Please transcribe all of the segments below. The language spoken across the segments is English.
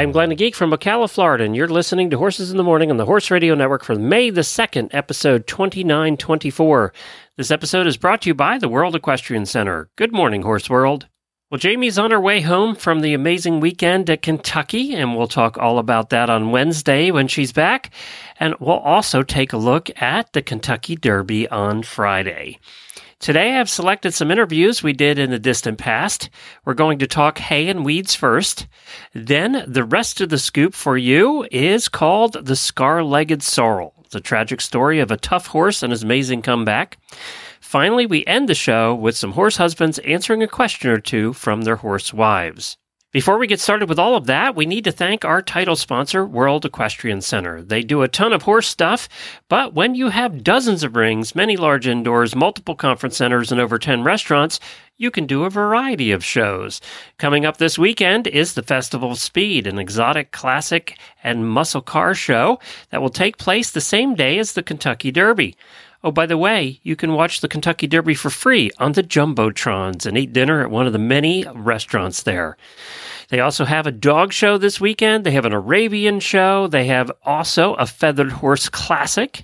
I'm Glenn Geek from Ocala, Florida, and you're listening to Horses in the Morning on the Horse Radio Network for May the 2nd, episode 2924. This episode is brought to you by the World Equestrian Center. Good morning, Horse World. Well, Jamie's on her way home from the amazing weekend at Kentucky, and we'll talk all about that on Wednesday when she's back. And we'll also take a look at the Kentucky Derby on Friday. Today, I've selected some interviews we did in the distant past. We're going to talk hay and weeds first. Then, the rest of the scoop for you is called The Scar Legged Sorrel. It's a tragic story of a tough horse and his amazing comeback. Finally, we end the show with some horse husbands answering a question or two from their horse wives. Before we get started with all of that, we need to thank our title sponsor, World Equestrian Center. They do a ton of horse stuff, but when you have dozens of rings, many large indoors, multiple conference centers, and over 10 restaurants, you can do a variety of shows. Coming up this weekend is the Festival of Speed, an exotic, classic, and muscle car show that will take place the same day as the Kentucky Derby. Oh, by the way, you can watch the Kentucky Derby for free on the Jumbotrons and eat dinner at one of the many restaurants there. They also have a dog show this weekend. They have an Arabian show. They have also a feathered horse classic.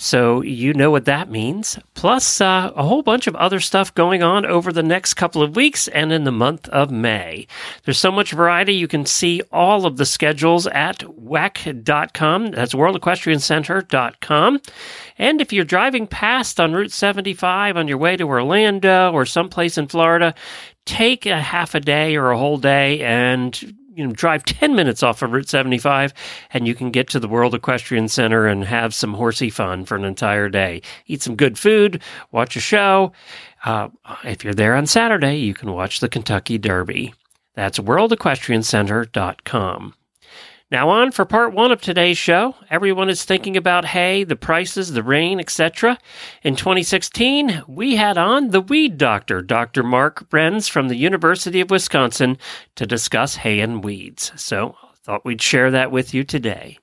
So you know what that means. Plus, uh, a whole bunch of other stuff going on over the next couple of weeks and in the month of May. There's so much variety. You can see all of the schedules at WEC.com. That's WorldEquestrianCenter.com. And if you're driving past on Route 75 on your way to Orlando or someplace in Florida, take a half a day or a whole day and you know drive 10 minutes off of Route 75 and you can get to the World Equestrian Center and have some horsey fun for an entire day. Eat some good food, watch a show. Uh, if you're there on Saturday, you can watch the Kentucky Derby. That's worldequestriancenter.com. Now, on for part one of today's show. Everyone is thinking about hay, the prices, the rain, etc. In 2016, we had on the weed doctor, Dr. Mark Renz from the University of Wisconsin, to discuss hay and weeds. So, thought we'd share that with you today.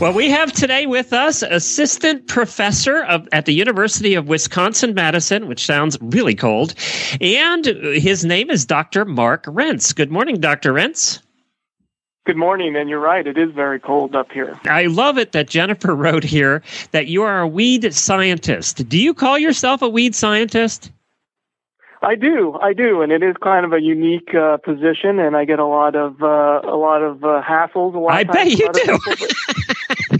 Well, we have today with us assistant professor of, at the University of Wisconsin Madison, which sounds really cold, and his name is Dr. Mark Renz. Good morning, Dr. Renz. Good morning, and you're right. It is very cold up here. I love it that Jennifer wrote here that you are a weed scientist. Do you call yourself a weed scientist? I do, I do, and it is kind of a unique uh, position, and I get a lot of uh, a lot of uh, hassles. A lot I of bet you do. People,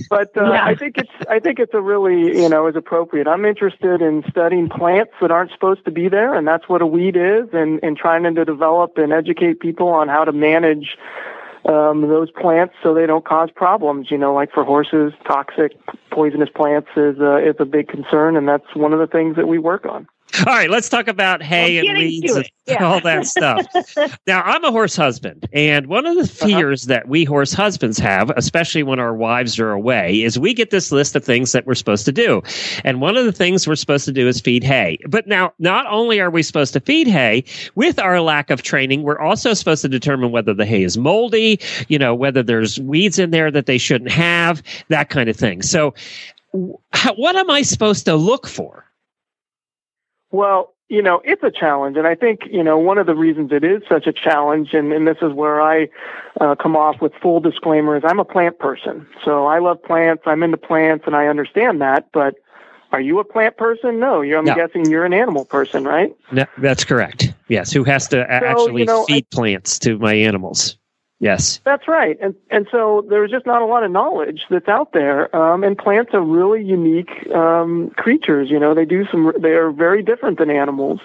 but uh, yeah. I think it's I think it's a really you know is appropriate. I'm interested in studying plants that aren't supposed to be there, and that's what a weed is, and and trying to develop and educate people on how to manage um, those plants so they don't cause problems. You know, like for horses, toxic, poisonous plants is uh, is a big concern, and that's one of the things that we work on. All right, let's talk about hay and weeds and yeah. all that stuff. now, I'm a horse husband, and one of the uh-huh. fears uh-huh. that we horse husbands have, especially when our wives are away, is we get this list of things that we're supposed to do. And one of the things we're supposed to do is feed hay. But now, not only are we supposed to feed hay, with our lack of training, we're also supposed to determine whether the hay is moldy, you know, whether there's weeds in there that they shouldn't have, that kind of thing. So, what am I supposed to look for? Well, you know, it's a challenge. And I think, you know, one of the reasons it is such a challenge, and, and this is where I uh, come off with full disclaimer, is I'm a plant person. So I love plants. I'm into plants and I understand that. But are you a plant person? No. You're, I'm no. guessing you're an animal person, right? No, that's correct. Yes. Who has to so, actually you know, feed I, plants to my animals? Yes. That's right. And and so there's just not a lot of knowledge that's out there. Um, and plants are really unique um, creatures. You know, they do some. They are very different than animals.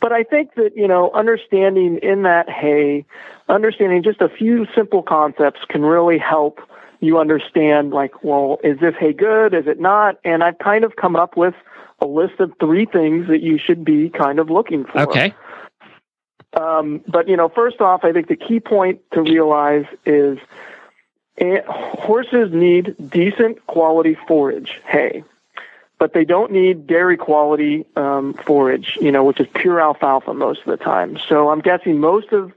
But I think that you know, understanding in that hay, understanding just a few simple concepts can really help you understand. Like, well, is this hay good? Is it not? And I've kind of come up with a list of three things that you should be kind of looking for. Okay. Um, but you know, first off, I think the key point to realize is eh, horses need decent quality forage, hay, but they don't need dairy quality um, forage. You know, which is pure alfalfa most of the time. So I'm guessing most of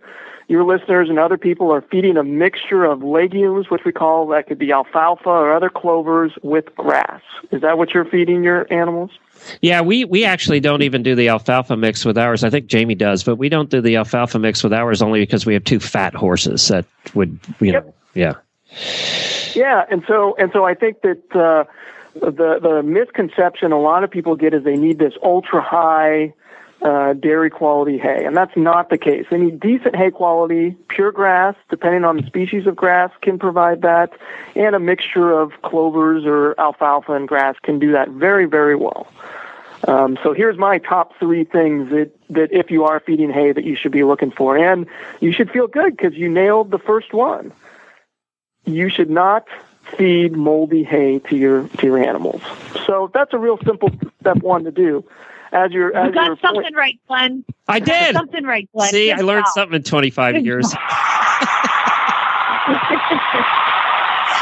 your listeners and other people are feeding a mixture of legumes, which we call that could be alfalfa or other clovers with grass. Is that what you're feeding your animals? Yeah, we we actually don't even do the alfalfa mix with ours. I think Jamie does, but we don't do the alfalfa mix with ours only because we have two fat horses that would you Yep. know yeah. Yeah, and so and so I think that uh, the the misconception a lot of people get is they need this ultra high uh, dairy quality hay, and that's not the case. Any decent hay quality, pure grass, depending on the species of grass, can provide that, and a mixture of clovers or alfalfa and grass can do that very very well. Um, so here's my top three things that, that if you are feeding hay that you should be looking for, and you should feel good because you nailed the first one you should not feed moldy hay to your to your animals. So that's a real simple step one to do. As your as You got your something point, right, Glenn. I did. Something right, Glenn. See, I Good learned job. something in 25 years.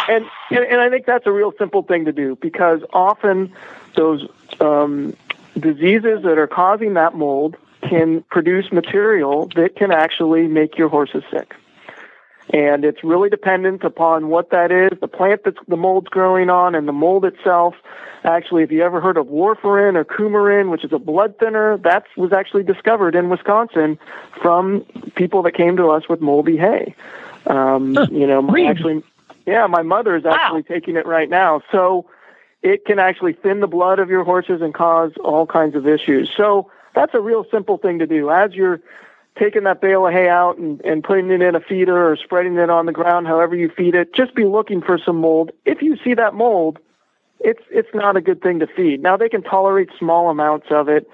and, and and I think that's a real simple thing to do because often those um, diseases that are causing that mold can produce material that can actually make your horses sick. And it's really dependent upon what that is, the plant that the mold's growing on, and the mold itself. Actually, if you ever heard of warfarin or coumarin, which is a blood thinner, that was actually discovered in Wisconsin from people that came to us with moldy hay. Um, you know, my- actually, yeah, my mother is actually taking it right now. So it can actually thin the blood of your horses and cause all kinds of issues. So that's a real simple thing to do. As you're taking that bale of hay out and, and putting it in a feeder or spreading it on the ground, however you feed it, just be looking for some mold. If you see that mold, it's it's not a good thing to feed. Now they can tolerate small amounts of it,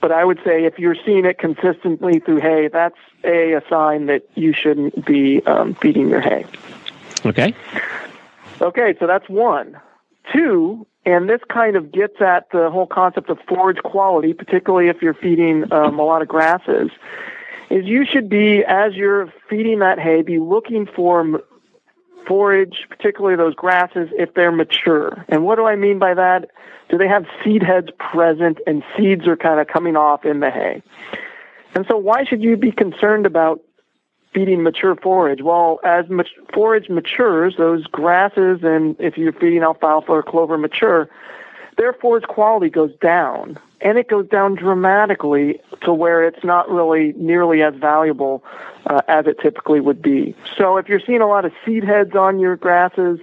but I would say if you're seeing it consistently through hay, that's a, a sign that you shouldn't be um, feeding your hay. Okay. Okay, so that's one. Two, and this kind of gets at the whole concept of forage quality, particularly if you're feeding um, a lot of grasses, is you should be, as you're feeding that hay, be looking for forage, particularly those grasses, if they're mature. And what do I mean by that? Do they have seed heads present and seeds are kind of coming off in the hay? And so why should you be concerned about feeding mature forage? Well, as mat- forage matures, those grasses and if you're feeding alfalfa or clover mature, their its quality goes down. And it goes down dramatically to where it's not really nearly as valuable uh, as it typically would be. So if you're seeing a lot of seed heads on your grasses,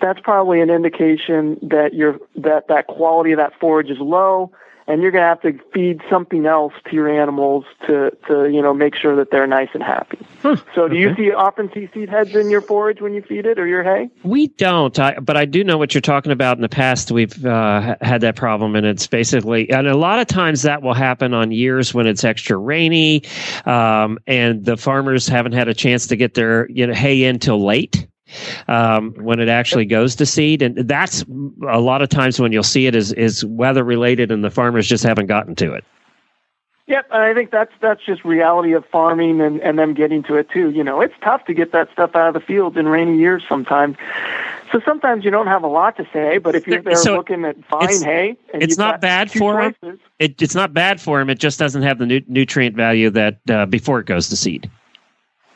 that's probably an indication that your that that quality of that forage is low and you're going to have to feed something else to your animals to to you know make sure that they're nice and happy. so do you see often see seed heads in your forage when you feed it or your hay? We don't, I, but I do know what you're talking about. In the past, we've uh, had that problem, and it's basically, and a lot of times that will happen on years when it's extra rainy, um, and the farmers haven't had a chance to get their you know hay in till late. Um, when it actually goes to seed, and that's a lot of times when you'll see it is is weather related, and the farmers just haven't gotten to it. Yep, and I think that's that's just reality of farming and, and them getting to it too. You know, it's tough to get that stuff out of the fields in rainy years sometimes. So sometimes you don't have a lot to say, but if you're there So looking at fine hay, and it's not bad for choices, It, it's not bad for them. It just doesn't have the nu- nutrient value that uh, before it goes to seed.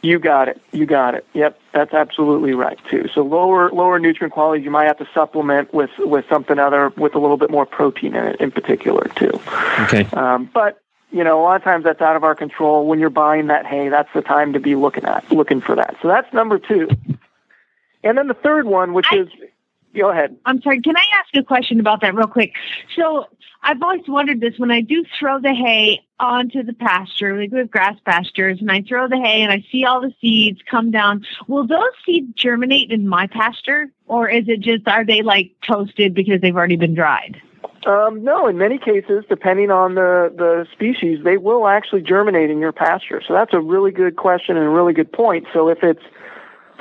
You got it. You got it. Yep, that's absolutely right too. So lower lower nutrient quality, you might have to supplement with with something other with a little bit more protein in it, in particular too. Okay. Um, but you know, a lot of times that's out of our control. When you're buying that hay, that's the time to be looking at looking for that. So that's number two. And then the third one, which I- is, go ahead. I'm sorry. Can I ask a question about that real quick? So I've always wondered this when I do throw the hay onto the pasture, like we have grass pastures, and I throw the hay and I see all the seeds come down. Will those seeds germinate in my pasture, or is it just are they like toasted because they've already been dried? Um, no, in many cases, depending on the, the species, they will actually germinate in your pasture. So that's a really good question and a really good point. So if it's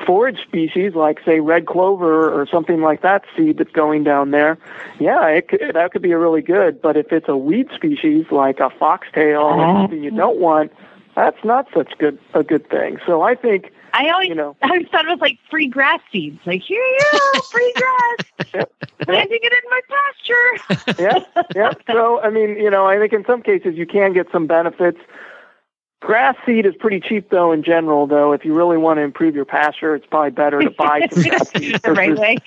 forage species like, say, red clover or something like that seed that's going down there, yeah, it could, that could be a really good. But if it's a weed species like a foxtail or uh-huh. something you don't want, that's not such good a good thing. So I think I always, you know, I always thought it was like free grass seeds. Like here you go, free grass. Planting it in my pasture. yeah, yeah. So I mean, you know, I think in some cases you can get some benefits. Grass seed is pretty cheap though in general though. If you really want to improve your pasture, it's probably better to buy some grass seed the right versus way.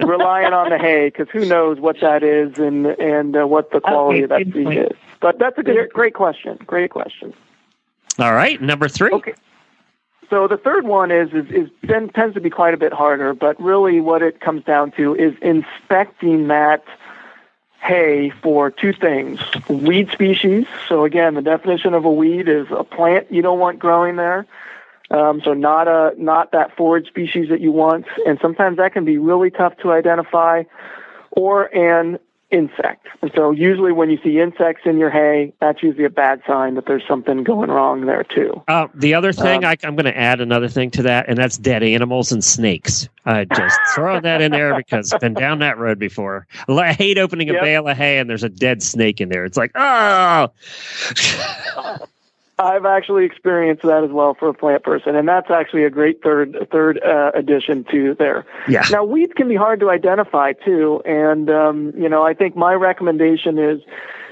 relying on the hay because who knows what that is and and uh, what the quality Okay, of that seed point. is. But that's a good, great question. Great question. All right, number three. Okay. So the third one is is, is then tends to be quite a bit harder, but really what it comes down to is inspecting that hay for two things: weed species. So again, the definition of a weed is a plant you don't want growing there. Um, so not a not that forage species that you want, and sometimes that can be really tough to identify, or an insect. And so usually when you see insects in your hay, that's usually a bad sign that there's something going wrong there too. Uh, the other thing, Um, I, I'm going to add another thing to that, and that's dead animals and snakes. I just throw that in there because I've been down that road before. I hate opening a Yep. bale of hay and there's a dead snake in there. It's like, oh, I've actually experienced that as well for a plant person, and that's actually a great third third uh, addition to there. yeah. Now, weeds can be hard to identify too, and um, you know, I think my recommendation is,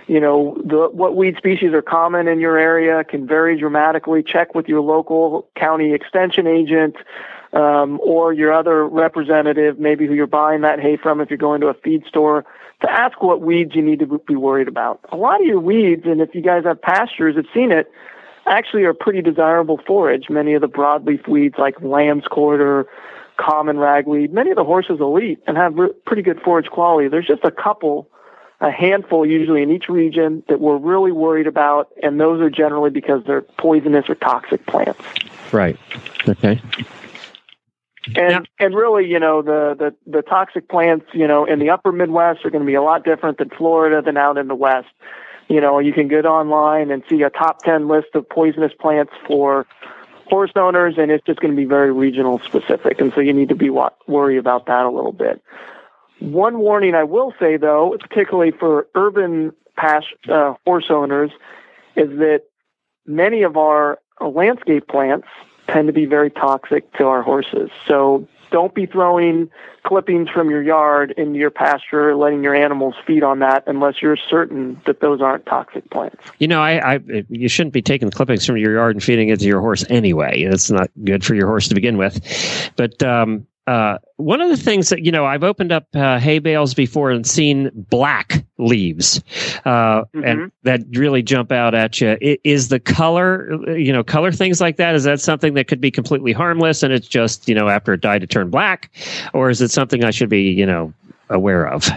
you know, the what weed species are common in your area can vary dramatically. Check with your local county extension agent. Um, or your other representative, maybe who you're buying that hay from if you're going to a feed store, to ask what weeds you need to be worried about. A lot of your weeds, and if you guys have pastures, have seen it, actually are pretty desirable forage. Many of the broadleaf weeds like lamb's quarter, common ragweed, many of the horses will eat and have re- pretty good forage quality. There's just a couple, a handful usually in each region that we're really worried about, and those are generally because they're poisonous or toxic plants. Right. Okay. And Yeah. and really, you know, the, the the toxic plants, you know, in the upper Midwest are going to be a lot different than Florida than out in the West. You know, you can get online and see a top ten list of poisonous plants for horse owners, and it's just going to be very regional specific, and so you need to be wa- worry about that a little bit. One warning I will say, though, particularly for urban pas- uh, horse owners, is that many of our landscape plants tend to be very toxic to our horses. So don't be throwing clippings from your yard into your pasture, letting your animals feed on that unless you're certain that those aren't toxic plants. You know, I, I you shouldn't be taking clippings from your yard and feeding it to your horse anyway. It's not good for your horse to begin with. But um, uh, one of the things that you know, I've opened up uh, hay bales before and seen black leaves, uh, and Mhm. that really jump out at you. Is the color, you know, color things like that? Is that something that could be completely harmless and it's just you know after it died to turn black, or is it something I should be you know aware of?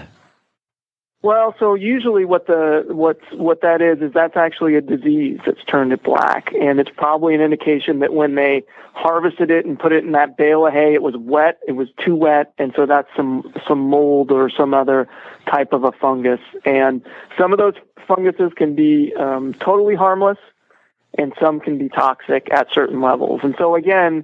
Well, so usually what the what's what that is is that's actually a disease that's turned it black, and it's probably an indication that when they harvested it and put it in that bale of hay, it was wet, it was too wet, and so that's some some mold or some other type of a fungus. And some of those funguses can be um, totally harmless, and some can be toxic at certain levels. And so again,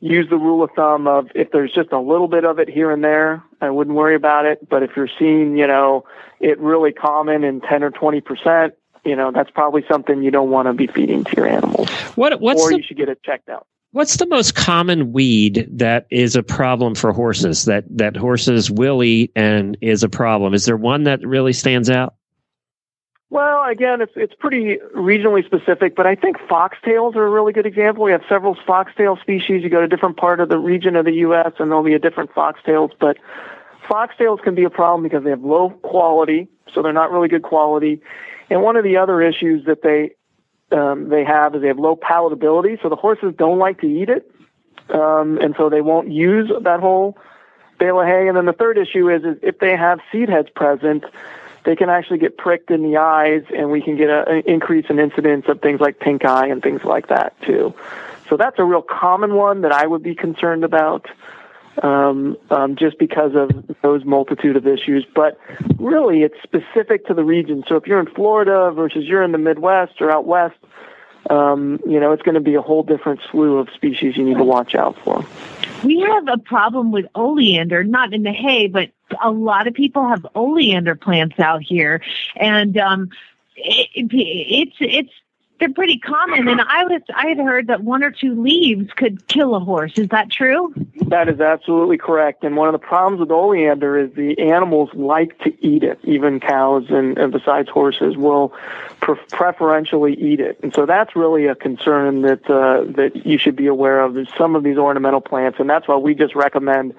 use the rule of thumb of if there's just a little bit of it here and there, I wouldn't worry about it. But if you're seeing, you know, it really common in 10 or 20 percent, you know, that's probably something you don't want to be feeding to your animals, What what's or the you should get it checked out. What's the most common weed that is a problem for horses that that horses will eat and is a problem? Is there one that really stands out? Well, again, it's it's pretty regionally specific, but I think foxtails are a really good example. We have several foxtail species. You go to different part of the region of the U.S. and there'll be a different foxtails, but foxtails can be a problem because they have low quality, so they're not really good quality. And one of the other issues that they um, they have is they have low palatability, so the horses don't like to eat it, um, and so they won't use that whole bale of hay. And then the third issue is, is if they have seed heads present, they can actually get pricked in the eyes, and we can get a- an increase in incidence of things like pink eye and things like that too. So that's a real common one that I would be concerned about, um, um, just because of those multitude of issues. But really, it's specific to the region. So if you're in Florida versus you're in the Midwest or out west, um, you know, it's going to be a whole different slew of species you need to watch out for. We have a problem with oleander, not in the hay, but a lot of people have oleander plants out here, and um, it, it's it's they're pretty common. And I was I had heard that one or two leaves could kill a horse. Is that true? That is absolutely correct. And one of the problems with oleander is the animals like to eat it. Even cows and, and besides horses will pre- preferentially eat it. And so that's really a concern that uh, that you should be aware of. Some of these ornamental plants, and that's why we just recommend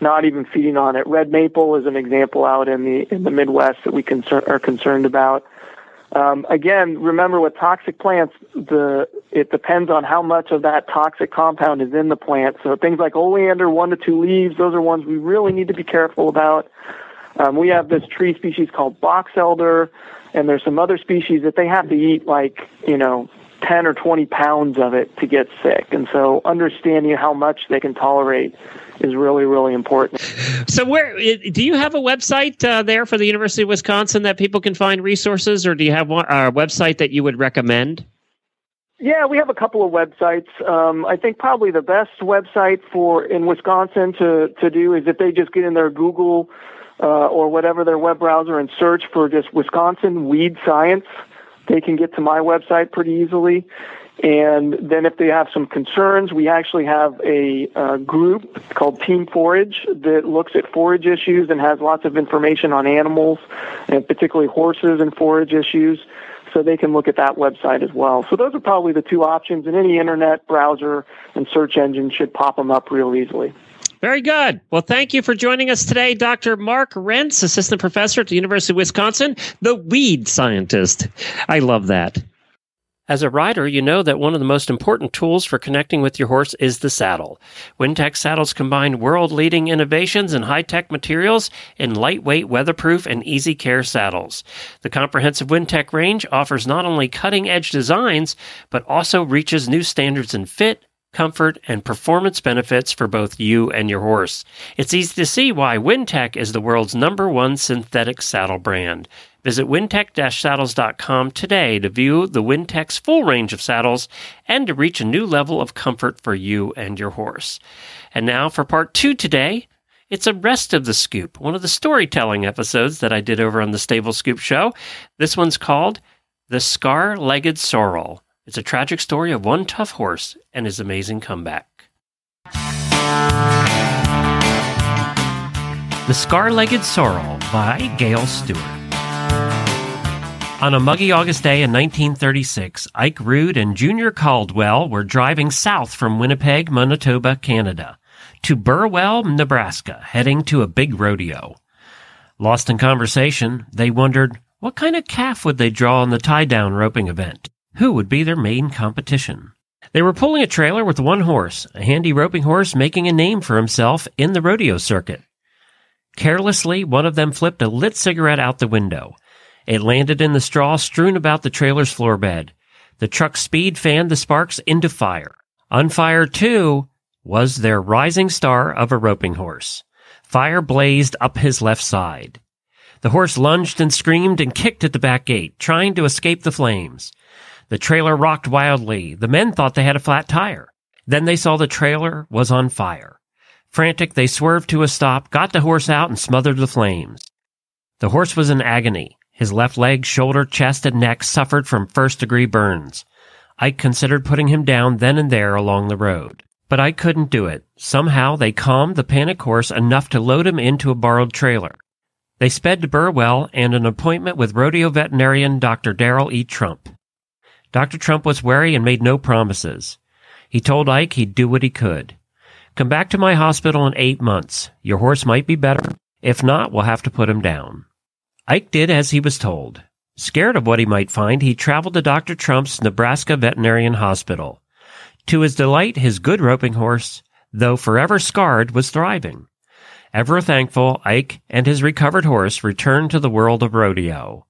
not even feeding on it. Red maple is an example out in the in the Midwest that we concern, are concerned about. Um, again, remember with toxic plants, the it depends on how much of that toxic compound is in the plant. So things like oleander, one to two leaves, those are ones we really need to be careful about. Um, we have this tree species called box elder, and there's some other species that they have to eat like you know 10 or 20 pounds of it to get sick. And so understanding how much they can tolerate is really, really important. So, where do you have a website uh, there for the University of Wisconsin that people can find resources, or do you have one, a website that you would recommend? Yeah, we have a couple of websites. Um, I think probably the best website for in Wisconsin to to do is if they just get in their Google uh, or whatever their web browser and search for just Wisconsin weed science they can get to my website pretty easily. And then if they have some concerns, we actually have a uh, group called Team Forage that looks at forage issues and has lots of information on animals, and particularly horses and forage issues. So they can look at that website as well. So those are probably the two options, and any internet browser and search engine should pop them up real easily. Very good. Well, thank you for joining us today, Dr. Mark Renz, assistant professor at the University of Wisconsin, the weed scientist. I love that. As a rider, you know that one of the most important tools for connecting with your horse is the saddle. Wintec saddles combine world leading innovations and high tech materials in lightweight, weatherproof, and easy care saddles. The comprehensive Wintec range offers not only cutting edge designs, but also reaches new standards in fit, comfort, and performance benefits for both you and your horse. It's easy to see why Wintec is the world's number one synthetic saddle brand. Visit wintec-saddles.com today to view the Wintec's full range of saddles and to reach a new level of comfort for you and your horse. And now for part two today. It's a rest of the scoop, one of the storytelling episodes that I did over on the Stable Scoop show. This one's called The Scar Legged Sorrel. It's a tragic story of one tough horse and his amazing comeback. The Scar Legged Sorrel by Gail Stewart. On a muggy August day in 1936, Ike Rude and Junior Caldwell were driving south from Winnipeg, Manitoba, Canada, to Burwell, Nebraska, heading to a big rodeo. Lost in conversation, they wondered what kind of calf would they draw in the tie down roping event who would be their main competition. They were pulling a trailer with one horse, a handy roping horse making a name for himself in the rodeo circuit. Carelessly, one of them flipped a lit cigarette out the window. It landed in the straw strewn about the trailer's floor bed. The truck's speed fanned the sparks into fire. On fire, too, was their rising star of a roping horse. Fire blazed up his left side. The horse lunged and screamed and kicked at the back gate, trying to escape the flames. The trailer rocked wildly. The men thought they had a flat tire. Then they saw the trailer was on fire. Frantic, they swerved to a stop, got the horse out, and smothered the flames. The horse was in agony. His left leg, shoulder, chest, and neck suffered from first degree burns. Ike considered putting him down then and there along the road. But I couldn't do it. Somehow they calmed the panic horse enough to load him into a borrowed trailer. They sped to Burwell and an appointment with rodeo veterinarian Dr. Darrell E. Trump. Dr. Trump was wary and made no promises. He told Ike he'd do what he could. Come back to my hospital in eight months. Your horse might be better. If not, we'll have to put him down. Ike did as he was told. Scared of what he might find, he traveled to Dr. Trump's Nebraska Veterinarian Hospital. To his delight, his good roping horse, though forever scarred, was thriving. Ever thankful, Ike and his recovered horse returned to the world of rodeo.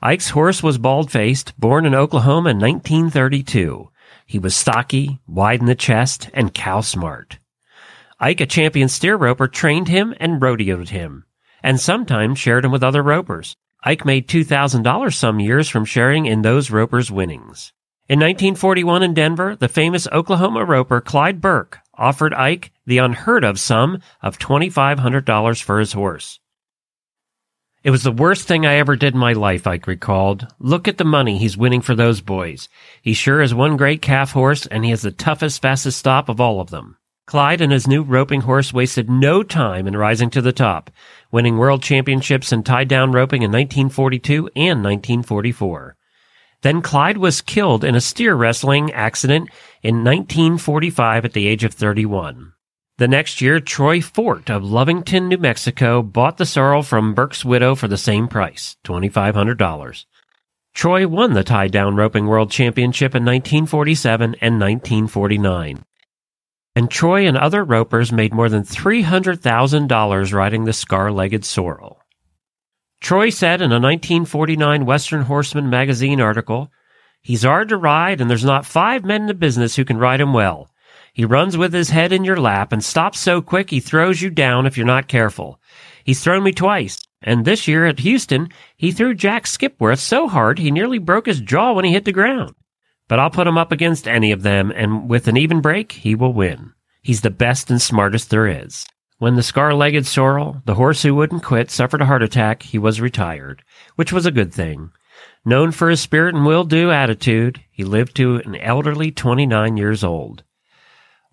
Ike's horse was bald faced, born in Oklahoma in 1932. He was stocky, wide in the chest, and cow smart. Ike, a champion steer roper, trained him and rodeoed him, and sometimes shared him with other ropers. Ike made $2,000 some years from sharing in those ropers' winnings. In 1941 in Denver, the famous Oklahoma roper Clyde Burke offered Ike the unheard of sum of $2,500 for his horse. It was the worst thing I ever did in my life, Ike recalled. Look at the money he's winning for those boys. He sure is one great calf horse, and he has the toughest, fastest stop of all of them. Clyde and his new roping horse wasted no time in rising to the top, winning world championships in tie down roping in 1942 and 1944. Then Clyde was killed in a steer wrestling accident in 1945 at the age of 31. The next year, Troy Fort of Lovington, New Mexico bought the sorrel from Burke's widow for the same price, $2,500. Troy won the tie down roping world championship in 1947 and 1949. And Troy and other ropers made more than $300,000 riding the scar legged sorrel. Troy said in a 1949 Western Horseman magazine article, He's hard to ride, and there's not five men in the business who can ride him well. He runs with his head in your lap and stops so quick he throws you down if you're not careful. He's thrown me twice, and this year at Houston, he threw Jack Skipworth so hard he nearly broke his jaw when he hit the ground. But I'll put him up against any of them, and with an even break, he will win. He's the best and smartest there is. When the scar-legged sorrel, the horse who wouldn't quit, suffered a heart attack, he was retired, which was a good thing. Known for his spirit and will-do attitude, he lived to an elderly 29 years old.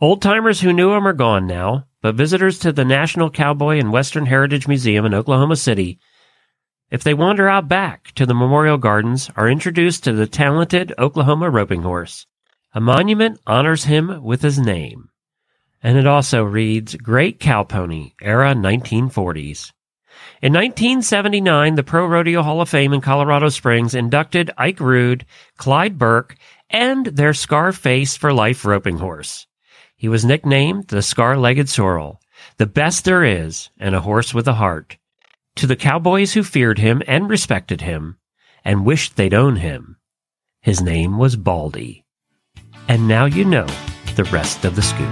Old timers who knew him are gone now, but visitors to the National Cowboy and Western Heritage Museum in Oklahoma City, if they wander out back to the Memorial Gardens, are introduced to the talented Oklahoma roping horse. A monument honors him with his name. And it also reads Great Cow Pony, era 1940s. In 1979, the Pro Rodeo Hall of Fame in Colorado Springs inducted Ike Rude, Clyde Burke, and their Scar Face for Life roping horse. He was nicknamed the Scar Legged Sorrel, the best there is, and a horse with a heart. To the cowboys who feared him and respected him, and wished they'd own him, his name was Baldy. And now you know the rest of the scoop.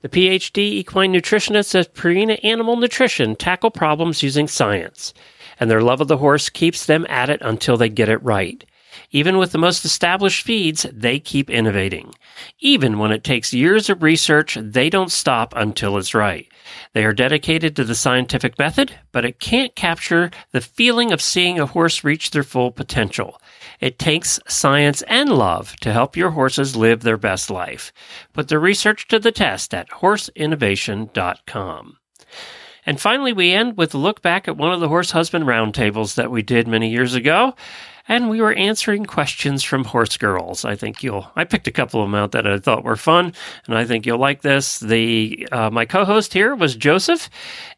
The PhD equine nutritionists at Purina Animal Nutrition tackle problems using science and their love of the horse keeps them at it until they get it right. Even with the most established feeds, they keep innovating. Even when it takes years of research, they don't stop until it's right. They are dedicated to the scientific method, but it can't capture the feeling of seeing a horse reach their full potential. It takes science and love to help your horses live their best life. Put the research to the test at horseinnovation.com. And finally, we end with a look back at one of the horse husband roundtables that we did many years ago. And we were answering questions from horse girls. I think you'll. I picked a couple of them out that I thought were fun, and I think you'll like this. The uh, my co-host here was Joseph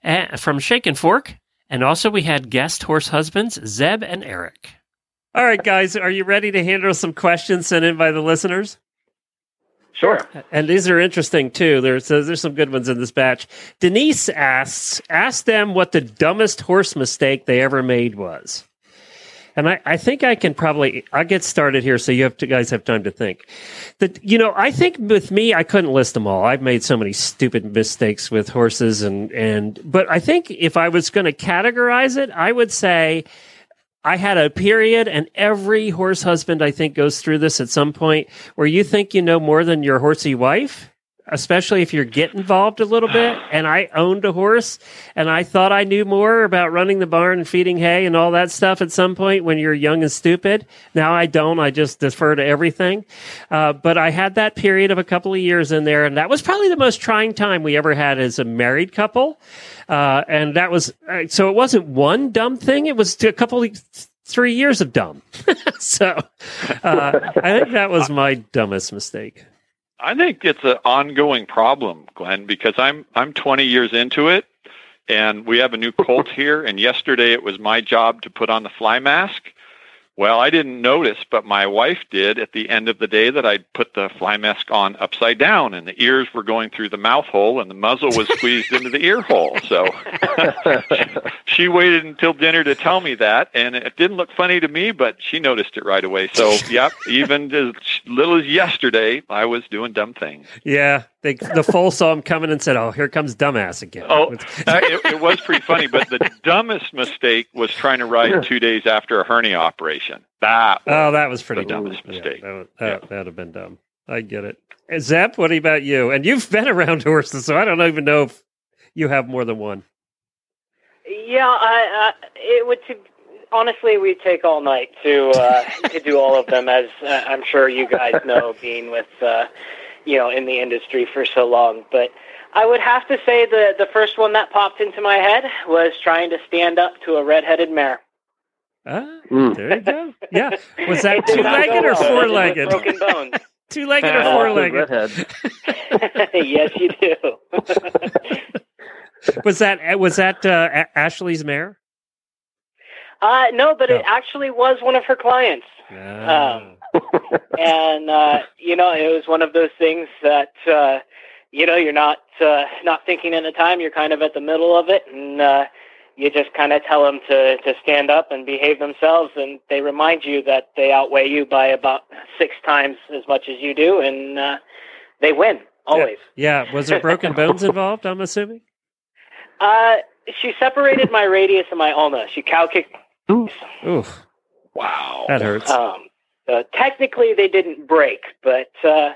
uh, from Shake and Fork, and also we had guest horse husbands Zeb and Erich. All right, guys, are you ready to handle some questions sent in by the listeners? Sure. And these are interesting too. There's there's some good ones in this batch. Denise asks, ask them what the dumbest horse mistake they ever made was. And I, I think I can probably I'll get started here so you have to guys have time to think. That you know, I think with me I couldn't list them all. I've made so many stupid mistakes with horses and and but I think if I was going to categorize it, I would say I had a period, and every horse husband, I think, goes through this at some point where you think you know more than your horsey wife, especially if you're get involved a little bit. And I owned a horse, and I thought I knew more about running the barn and feeding hay and all that stuff at some point when you're young and stupid. Now I don't. I just defer to everything. Uh, but I had that period of a couple of years in there, and that was probably the most trying time we ever had as a married couple. Uh, and that was uh, so it wasn't one dumb thing; it was a couple of three years of dumb. so uh, I think that was my dumbest mistake. I think it's an ongoing problem, Glenn, because I'm I'm 20 years into it, and we have a new colt here. And yesterday it was my job to put on the fly mask. Well, I didn't notice, but my wife did at the end of the day that I'd put the fly mask on upside down and the ears were going through the mouth hole and the muzzle was squeezed into the ear hole. So she waited until dinner to tell me that and it didn't look funny to me, but she noticed it right away. So, yep, even as little as yesterday, I was doing dumb things. Yeah, they, the foal saw him coming and said, "Oh, here comes dumbass again." Oh, uh, it, it, was pretty funny, but the dumbest mistake was trying to ride two days after a hernia operation. That oh, that was pretty dumb mistake. Yeah, that, would, that, yeah. that'd have been dumb. I get it. Uh, Zeb, what about you? And you've been around horses, so I don't even know if you have more than one. Yeah, I, I it would. To, honestly, we take all night to uh, to do all of them, as uh, I'm sure you guys know, being with uh, you know in the industry for so long. But I would have to say the the first one that popped into my head was trying to stand up to a redheaded mare. Ah, Mm. there you go. Yeah. Was that two legged or four legged? Broken bones. Two legged or Oh, four legged? yes, you do. Was that was that uh, Ashley's mare? uh, no, but it actually was one of her clients. Um, and uh, you know it was one of those things that uh, you know you're not uh, not thinking at the time you're kind of at the middle of it and uh, you just kind of tell them to to stand up and behave themselves and they remind you that they outweigh you by about six times as much as you do and uh, they win always yeah. Was there broken bones involved? I'm assuming. uh, she separated my radius and my ulna she cow kicked Oof, Wow. that hurts. um, uh, technically they didn't break but uh,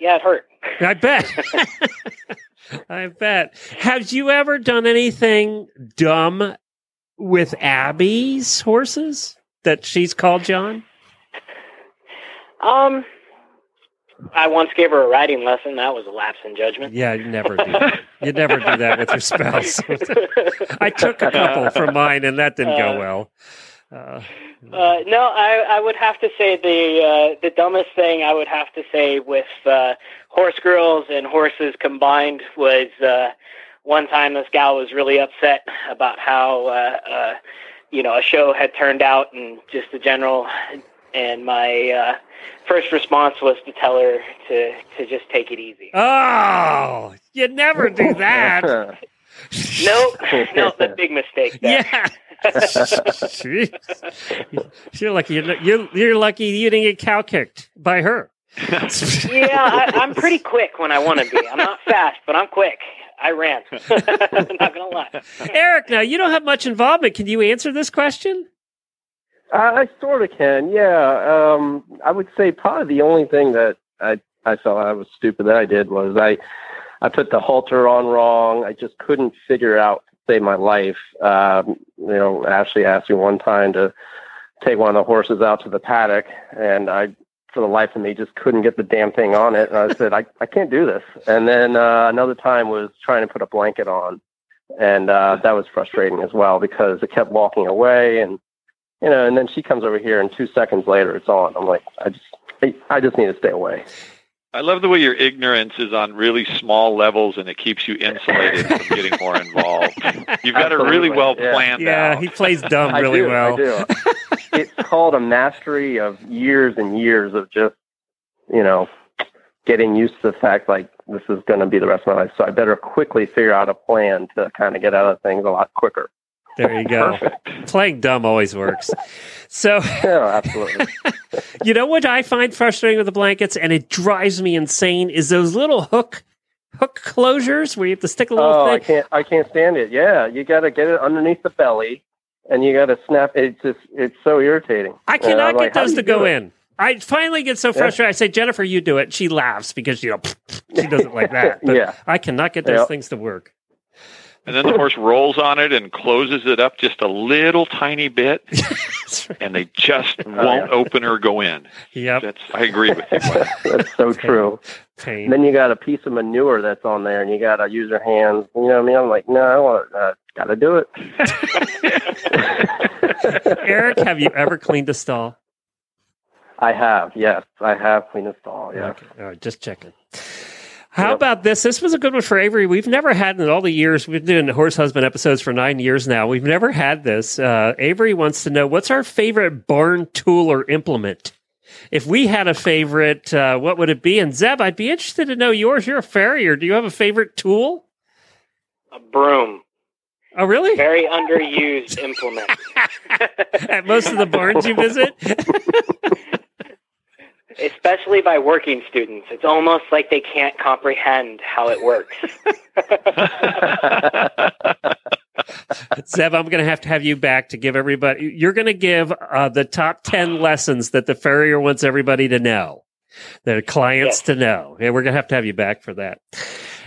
yeah it hurt I bet. I bet. Have you ever done anything dumb with Abby's horses that she's called John? Um, I once gave her a riding lesson. That was a lapse in judgment. Yeah, you never do. That. You never do that with your spouse. I took a couple from mine, and that didn't go Uh, well. Uh, Uh, no, I, I would have to say the uh, the dumbest thing I would have to say with uh, horse girls and horses combined was uh, one time this gal was really upset about how uh, uh, you know a show had turned out and just the general. And my uh, first response was to tell her to to just take it easy. oh, you never do that. Nope, no, the big mistake. There. Yeah. Jeez. You're lucky. You're, you're, you're lucky you didn't get cow kicked by her. yeah, I, I'm pretty quick when I want to be. I'm not fast, but I'm quick. I ran. not gonna lie. Erich, now you don't have much involvement. Can you answer this question? I, I sort of can, yeah. Um, I would say probably the only thing that I I felt I was stupid that I did was I I put the halter on wrong. I just couldn't figure out save my life. Um, you know, Ashley asked me one time to take one of the horses out to the paddock, and I, for the life of me, just couldn't get the damn thing on it. And I said, I I can't do this. And then uh, another time was trying to put a blanket on, and uh, that was frustrating as well because it kept walking away and you know, and then she comes over here, and two seconds later, it's on. I'm like, I just, I, I just need to stay away. I love the way your ignorance is on really small levels and it keeps you insulated from getting more involved. You've got it really well yeah. planned Yeah, out. he plays dumb I really do, well. I do. it's called a mastery of years and years of just, you know, getting used to the fact like this is going to be the rest of my life. So I better quickly figure out a plan to kind of get out of things a lot quicker. There you go. Playing dumb always works. So, Yeah, absolutely. you know what I find frustrating with the blankets, and it drives me insane, is those little hook hook closures where you have to stick a little oh, I can't, I can't stand it. Yeah, you got to get it underneath the belly, and you got to snap. It's just, it's so irritating. I cannot I'm like, get those to go in. I finally get so frustrated. I say, Jennifer, you do it. She laughs because you know she doesn't like that. But Yeah. I cannot get those Yep. things to work. And then the horse rolls on it and closes it up just a little tiny bit, and they just Oh, won't open or go in. Yep, That's I agree with you. That's so true. pain. Then you got a piece of manure that's on there, and you got to use your hands. You know what I mean? I'm like, no, I want, uh, got to do it. Erich, have you ever cleaned a stall? I have, yes, I have cleaned a stall. Yeah. Okay. All right, just checking. How Yep. about this? This was a good one for Avery. We've never had in all the years we've been doing horse husband episodes for nine years now. We've never had this. Uh, Avery wants to know what's our favorite barn tool or implement. If we had a favorite, uh, what would it be? And Zeb, I'd be interested to know yours. You're a farrier. Do you have a favorite tool? A broom, Oh, really? very underused implement. At most of the barns you visit? especially by working students. It's almost like they can't comprehend how it works. Zeb, I'm going to have to have you back to give everybody. You're going to give uh, the top ten lessons that the farrier wants everybody to know. the clients Yes. to know. And we're gonna have to have you back for that.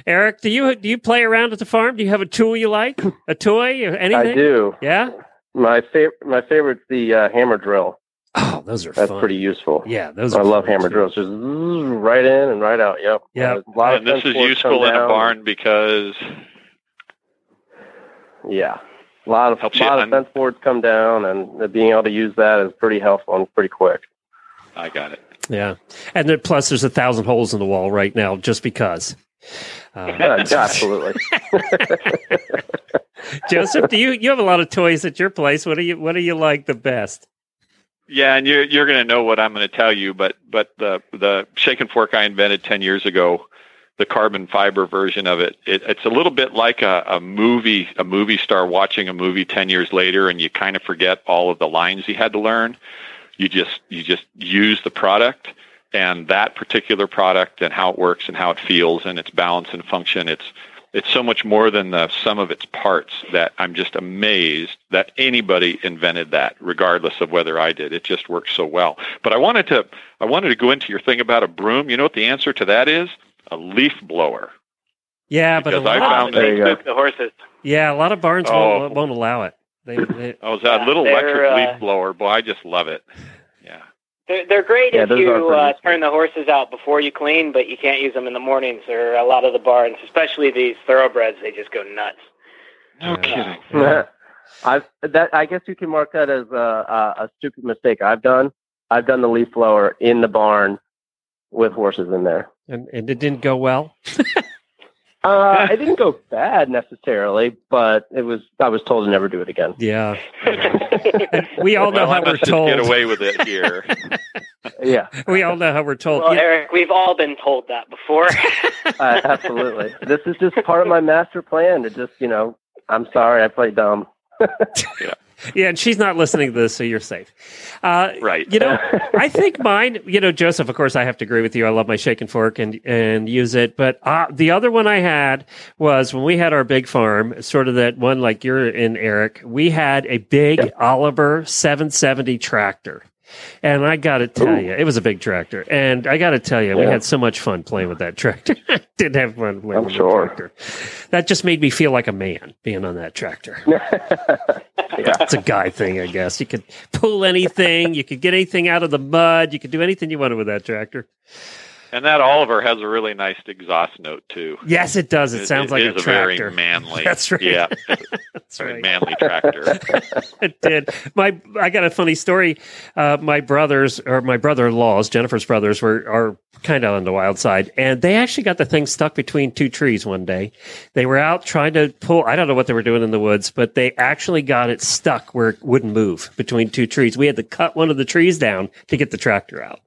Erich, do you do you play around at the farm? Do you have a tool you like? A toy? or Anything? I do. Yeah. My favorite, my favorite's the uh, hammer drill. Oh, those are That's fun. pretty useful. Yeah, those I are love hammer too. drills. Just right in and right out. Yep. Yep. A lot of and this is useful come in a barn because Yeah. A lot of Helps you lot of un- fence boards come down, and uh, being able to use that is pretty helpful and pretty quick. I got it. Yeah, and then plus there's a thousand holes in the wall right now just because. Um, Yeah, absolutely. Joseph, do you you have a lot of toys at your place? What do you what do you like the best? Yeah, and you're you're going to know what I'm going to tell you, but but the the shake and fork I invented ten years ago, the carbon fiber version of it, it it's a little bit like a, a movie a movie star watching a movie ten years later, and you kind of forget all of the lines you had to learn. You just you just use the product and that particular product and how it works and how it feels and its balance and function. It's it's so much more than the sum of its parts that I'm just amazed that anybody invented that, regardless of whether I did. It just works so well. But I wanted to I wanted to go into your thing about a broom. You know what the answer to that is? A leaf blower. Yeah, but a Because I lot, found There you go. Spook the horses. yeah, a lot of barns Oh. won't, won't allow it. They, they, Oh, that Yeah, little electric uh, leaf blower. Boy, I just love it. Yeah. They're, they're great Yeah, if you uh, turn the horses out before you clean, but you can't use them in the mornings or a lot of the barns, especially these thoroughbreds. They just go nuts. No Yeah. kidding. I've that. I guess you can mark that as a, a, a stupid mistake I've done. I've done the leaf blower in the barn with horses in there. and, and it didn't go well. Uh, it didn't go bad necessarily, but it was. I was told to never do it again. Yeah, we all know well, how we're must just told. get away with it here. Yeah, We all know how we're told. well, Yeah, Erich, we've all been told that before. uh, absolutely. This is just part of my master plan to just, you know, I'm sorry, I played dumb. yeah, and she's not listening to this, so you're safe. Uh, right. You know, I think mine. You know, Joseph. Of course, I have to agree with you. I love my shake and fork and and use it. But uh, the other one I had was when we had our big farm, sort of that one like you're in, Erich. We had a big Oliver 770 tractor. And I got to tell Ooh. you, it was a big tractor. And I got to tell you, we had so much fun playing with that tractor. Didn't have fun playing I'm with sure. the tractor. That just made me feel like a man being on that tractor. yeah. It's a guy thing, I guess. You could pull anything, you could get anything out of the mud, you could do anything you wanted with that tractor. And that Oliver has a really nice exhaust note too. Yes, it does. It, sounds like is a a very manly. That's right. Yeah, That's very right. manly tractor. it did. My I got a funny story. Uh, my brothers or my brother-in-laws, Jennifer's brothers, were are kind of on the wild side, and they actually got the thing stuck between two trees one day. They were out trying to pull. I don't know what they were doing in the woods, but they actually got it stuck where it wouldn't move between two trees. We had to cut one of the trees down to get the tractor out.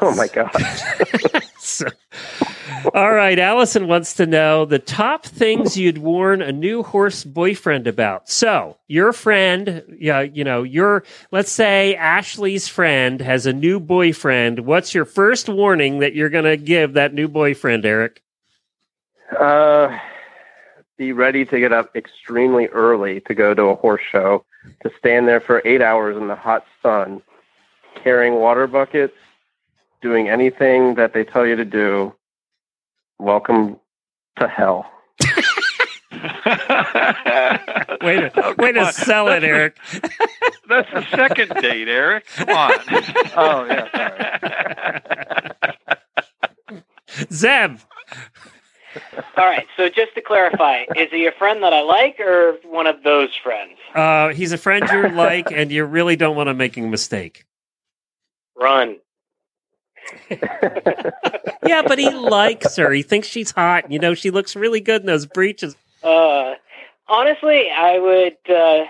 Oh my god. So, all right, Allison wants to know the top things you'd warn a new horse boyfriend about. So, your friend, yeah, you know, your let's say Ashley's friend has a new boyfriend. What's your first warning that you're going to give that new boyfriend, Erich? Uh, be ready to get up extremely early to go to a horse show, to stand there for eight hours in the hot sun, carrying water buckets, doing anything that they tell you to do. Welcome to hell. Way to, Oh, way come to on. sell it, Erich. That's the second date, Erich. Come on. Oh, yeah, Sorry. Zeb. all right. So just to clarify, is he a friend that I like or one of those friends? Uh, he's a friend you like, and you really don't want to make a mistake. Run. Yeah, but he likes her. He thinks she's hot. You know, she looks really good in those breeches. Uh, honestly, I would. Uh,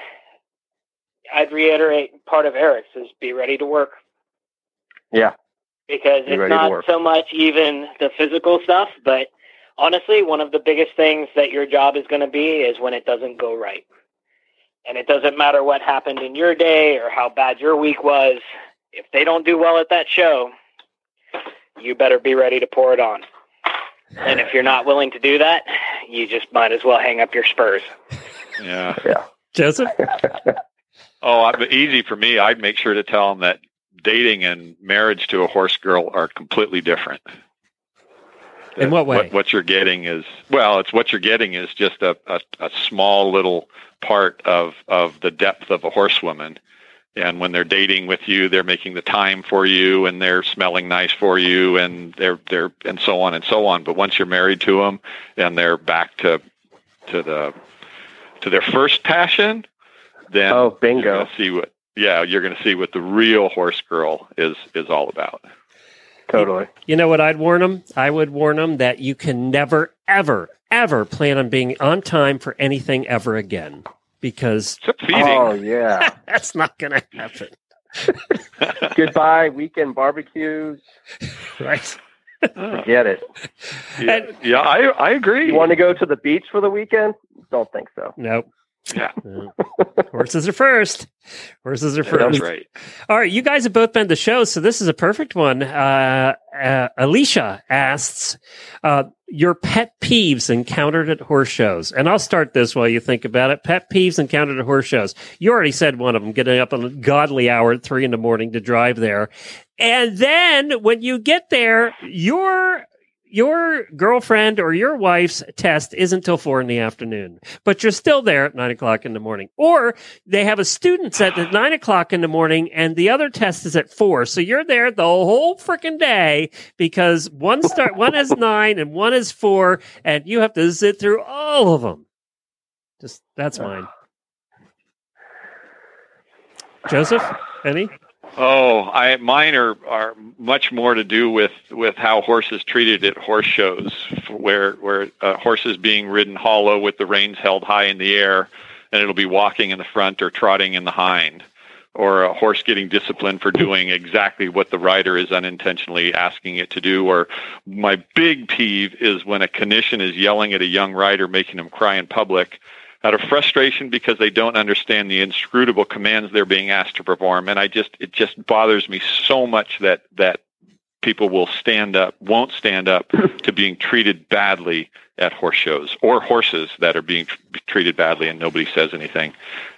I'd reiterate part of Erich's is be ready to work Yeah. because Be it's not so much even the physical stuff, but honestly, one of the biggest things that your job is going to be is when it doesn't go right. And it doesn't matter what happened in your day or how bad your week was. If they don't do well at that show, you better be ready to pour it on. And if you're not willing to do that, you just might as well hang up your spurs. Yeah. Yeah. Joseph? Oh, I- but easy for me. I'd make sure to tell them that dating and marriage to a horse girl are completely different. In what way? What, what you're getting is well, it's what you're getting is just a, a, a small little part of of the depth of a horsewoman. And when they're dating with you, they're making the time for you, and they're smelling nice for you, and they're they're and so on and so on. But once you're married to them, and they're back to to the to their first passion, then Oh, bingo. you're see what yeah you're going to see what the real horse girl is is all about. Totally. You know what I'd warn them? I would warn them that you can never, ever, ever plan on being on time for anything ever again because feeding. Oh yeah. that's not going to happen. Goodbye weekend barbecues. Right? Forget it. yeah, yeah, I I agree. You want to go to the beach for the weekend? Don't think so. Nope. Yeah, Horses are first. Horses are first. that's right. All right, you guys have both been to shows, so this is a perfect one. Uh, uh, Alicia asks uh, your pet peeves encountered at horse shows, and I'll start this while you think about it. Pet peeves encountered at horse shows. You already said one of them, getting up on a godly hour at three in the morning to drive there, and then when you get there, your your girlfriend or your wife's test isn't till four in the afternoon, but you're still there at nine o'clock in the morning. Or they have a student set at nine o'clock in the morning and the other test is at four. So you're there the whole freaking day because one start, one is nine and one is four and you have to sit through all of them. Just that's mine. Joseph, any? Oh, I mine are are much more to do with with how horses treated at horse shows, where where uh, a horse is being ridden hollow with the reins held high in the air, and it'll be walking in the front or trotting in the hind, or a horse getting disciplined for doing exactly what the rider is unintentionally asking it to do. Or my big peeve is when a clinician is yelling at a young rider, making him cry in public out of frustration because they don't understand the inscrutable commands they're being asked to perform. And i just it just bothers me so much that that people will stand up won't stand up to being treated badly at horse shows or horses that are being tr- treated badly and nobody says anything.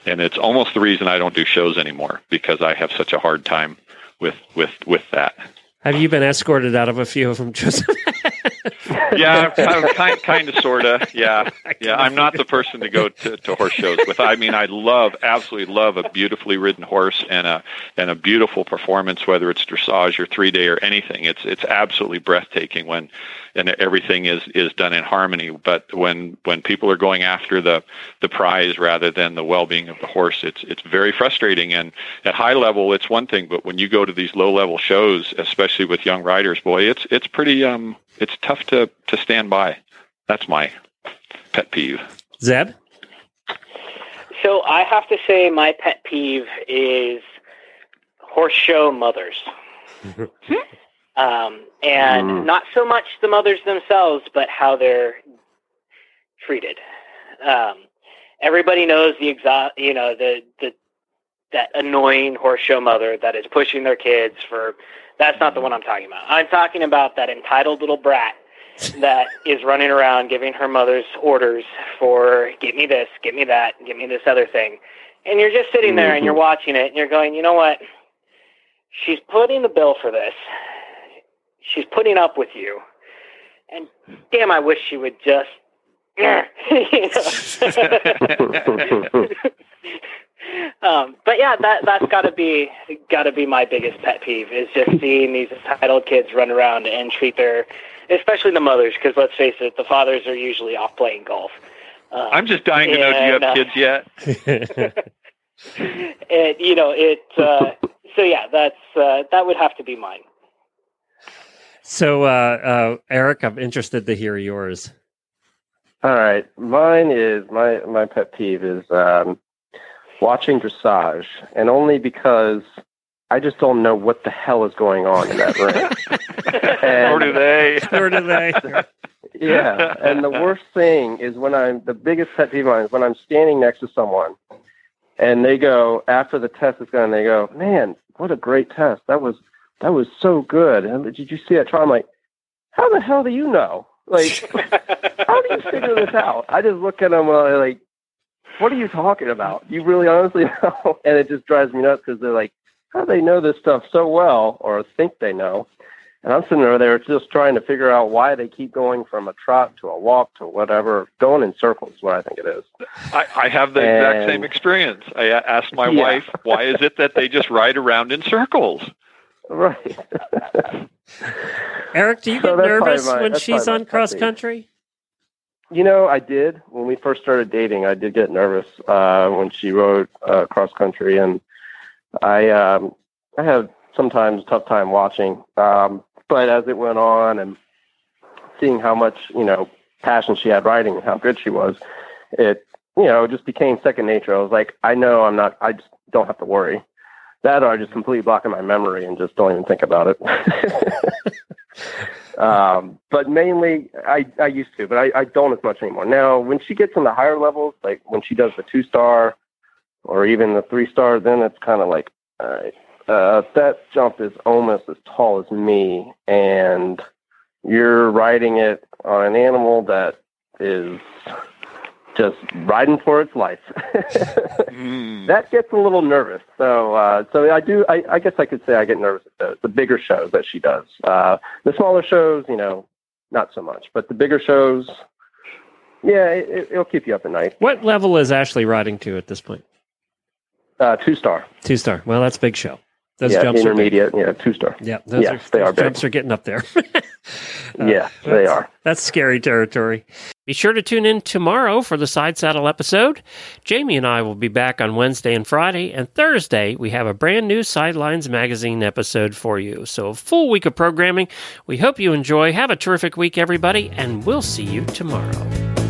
And it's almost the reason i don't do shows anymore because i have such a hard time with with with that. Have you been escorted out of a few of them, Joseph? yeah, kind, kind, kind of, sort of. Yeah, yeah. I'm not the person to go to, to horse shows with. I mean, I love, absolutely love a beautifully ridden horse and a and a beautiful performance, whether it's dressage or three day or anything. It's it's absolutely breathtaking when and everything is is done in harmony. But when when people are going after the the prize rather than the well being of the horse, it's it's very frustrating. And at high level, it's one thing, but when you go to these low level shows, especially with young riders, boy, it's it's pretty um it's tough to to stand by. That's my pet peeve. Zeb? So I have to say my pet peeve is horse show mothers. um, and Mm. not so much the mothers themselves, but how they're treated. Um, everybody knows the exa- you know, the, the, that annoying horse show mother that is pushing their kids for, that's not the one I'm talking about. I'm talking about that entitled little brat that is running around giving her mother's orders for get me this, get me that, get me this other thing. And you're just sitting there and you're watching it and you're going, you know what? She's putting the bill for this. She's putting up with you. And damn, I wish she would just. You know? um, but yeah, that that's got to be got to be my biggest pet peeve is just seeing these entitled kids run around and treat their, especially the mothers, because let's face it, the fathers are usually off playing golf. Um, I'm just dying to know. Do you have uh, kids yet? it, you know it. Uh, so yeah, that's uh, that would have to be mine. So, uh, uh, Erich, I'm interested to hear yours. All right, mine is my my pet peeve is um, watching dressage, and only because I just don't know what the hell is going on in that ring. And- or do they? Or do they? yeah, and the worst thing is when I'm the biggest pet peeve of mine is when I'm standing next to someone, and they go after the test is done, they go, "Man, what a great test! That was that was so good." And did you see that trial? I'm like, "How the hell do you know? Like, how do you figure this out?" I just look at them uh, like, "What are you talking about? You really honestly know?" And it just drives me nuts because they're like, how do they know this stuff so well or think they know? And I'm sitting over there just trying to figure out why they keep going from a trot to a walk to whatever, going in circles, what I think it is. I, I have the And- exact same experience. I asked my Yeah. wife, why is it that they just ride around in circles? Right. Eric, do you So get nervous my- when she's on cross country? You know, I did when we first started dating. I did get nervous uh, when she rode uh, cross country, and I um, I had sometimes a tough time watching. Um, but as it went on, and seeing how much you know passion she had riding and how good she was, it you know just became second nature. I was like, I know I'm not. I just don't have to worry. That or just completely block in my memory and just don't even think about it. um, but mainly, I, I used to, but I, I don't as much anymore. Now, when she gets in the higher levels, like when she does the two star or even the three star, then it's kind of like, all right, uh, that jump is almost as tall as me, and you're riding it on an animal that is just riding for its life. Mm. that gets a little nervous. So, uh, so I do. I, I guess I could say I get nervous at the, the bigger shows that she does. Uh, the smaller shows, you know, not so much. But the bigger shows, yeah, it, it'll keep you up at night. What level is Ashley riding to at this point? Uh, two star, Two star. Well, that's big show. Those yeah, jumps are intermediate, yeah, two star. Yeah, those Yes, are, they those are big. jumps are getting up there. Uh, yeah, they are. That's scary territory. Be sure to tune in tomorrow for the Side Saddle episode. Jamie and I will be back on Wednesday and Friday, and Thursday we have a brand new Sidelines Magazine episode for you. So, a full week of programming. We hope you enjoy. Have a terrific week, everybody, and we'll see you tomorrow.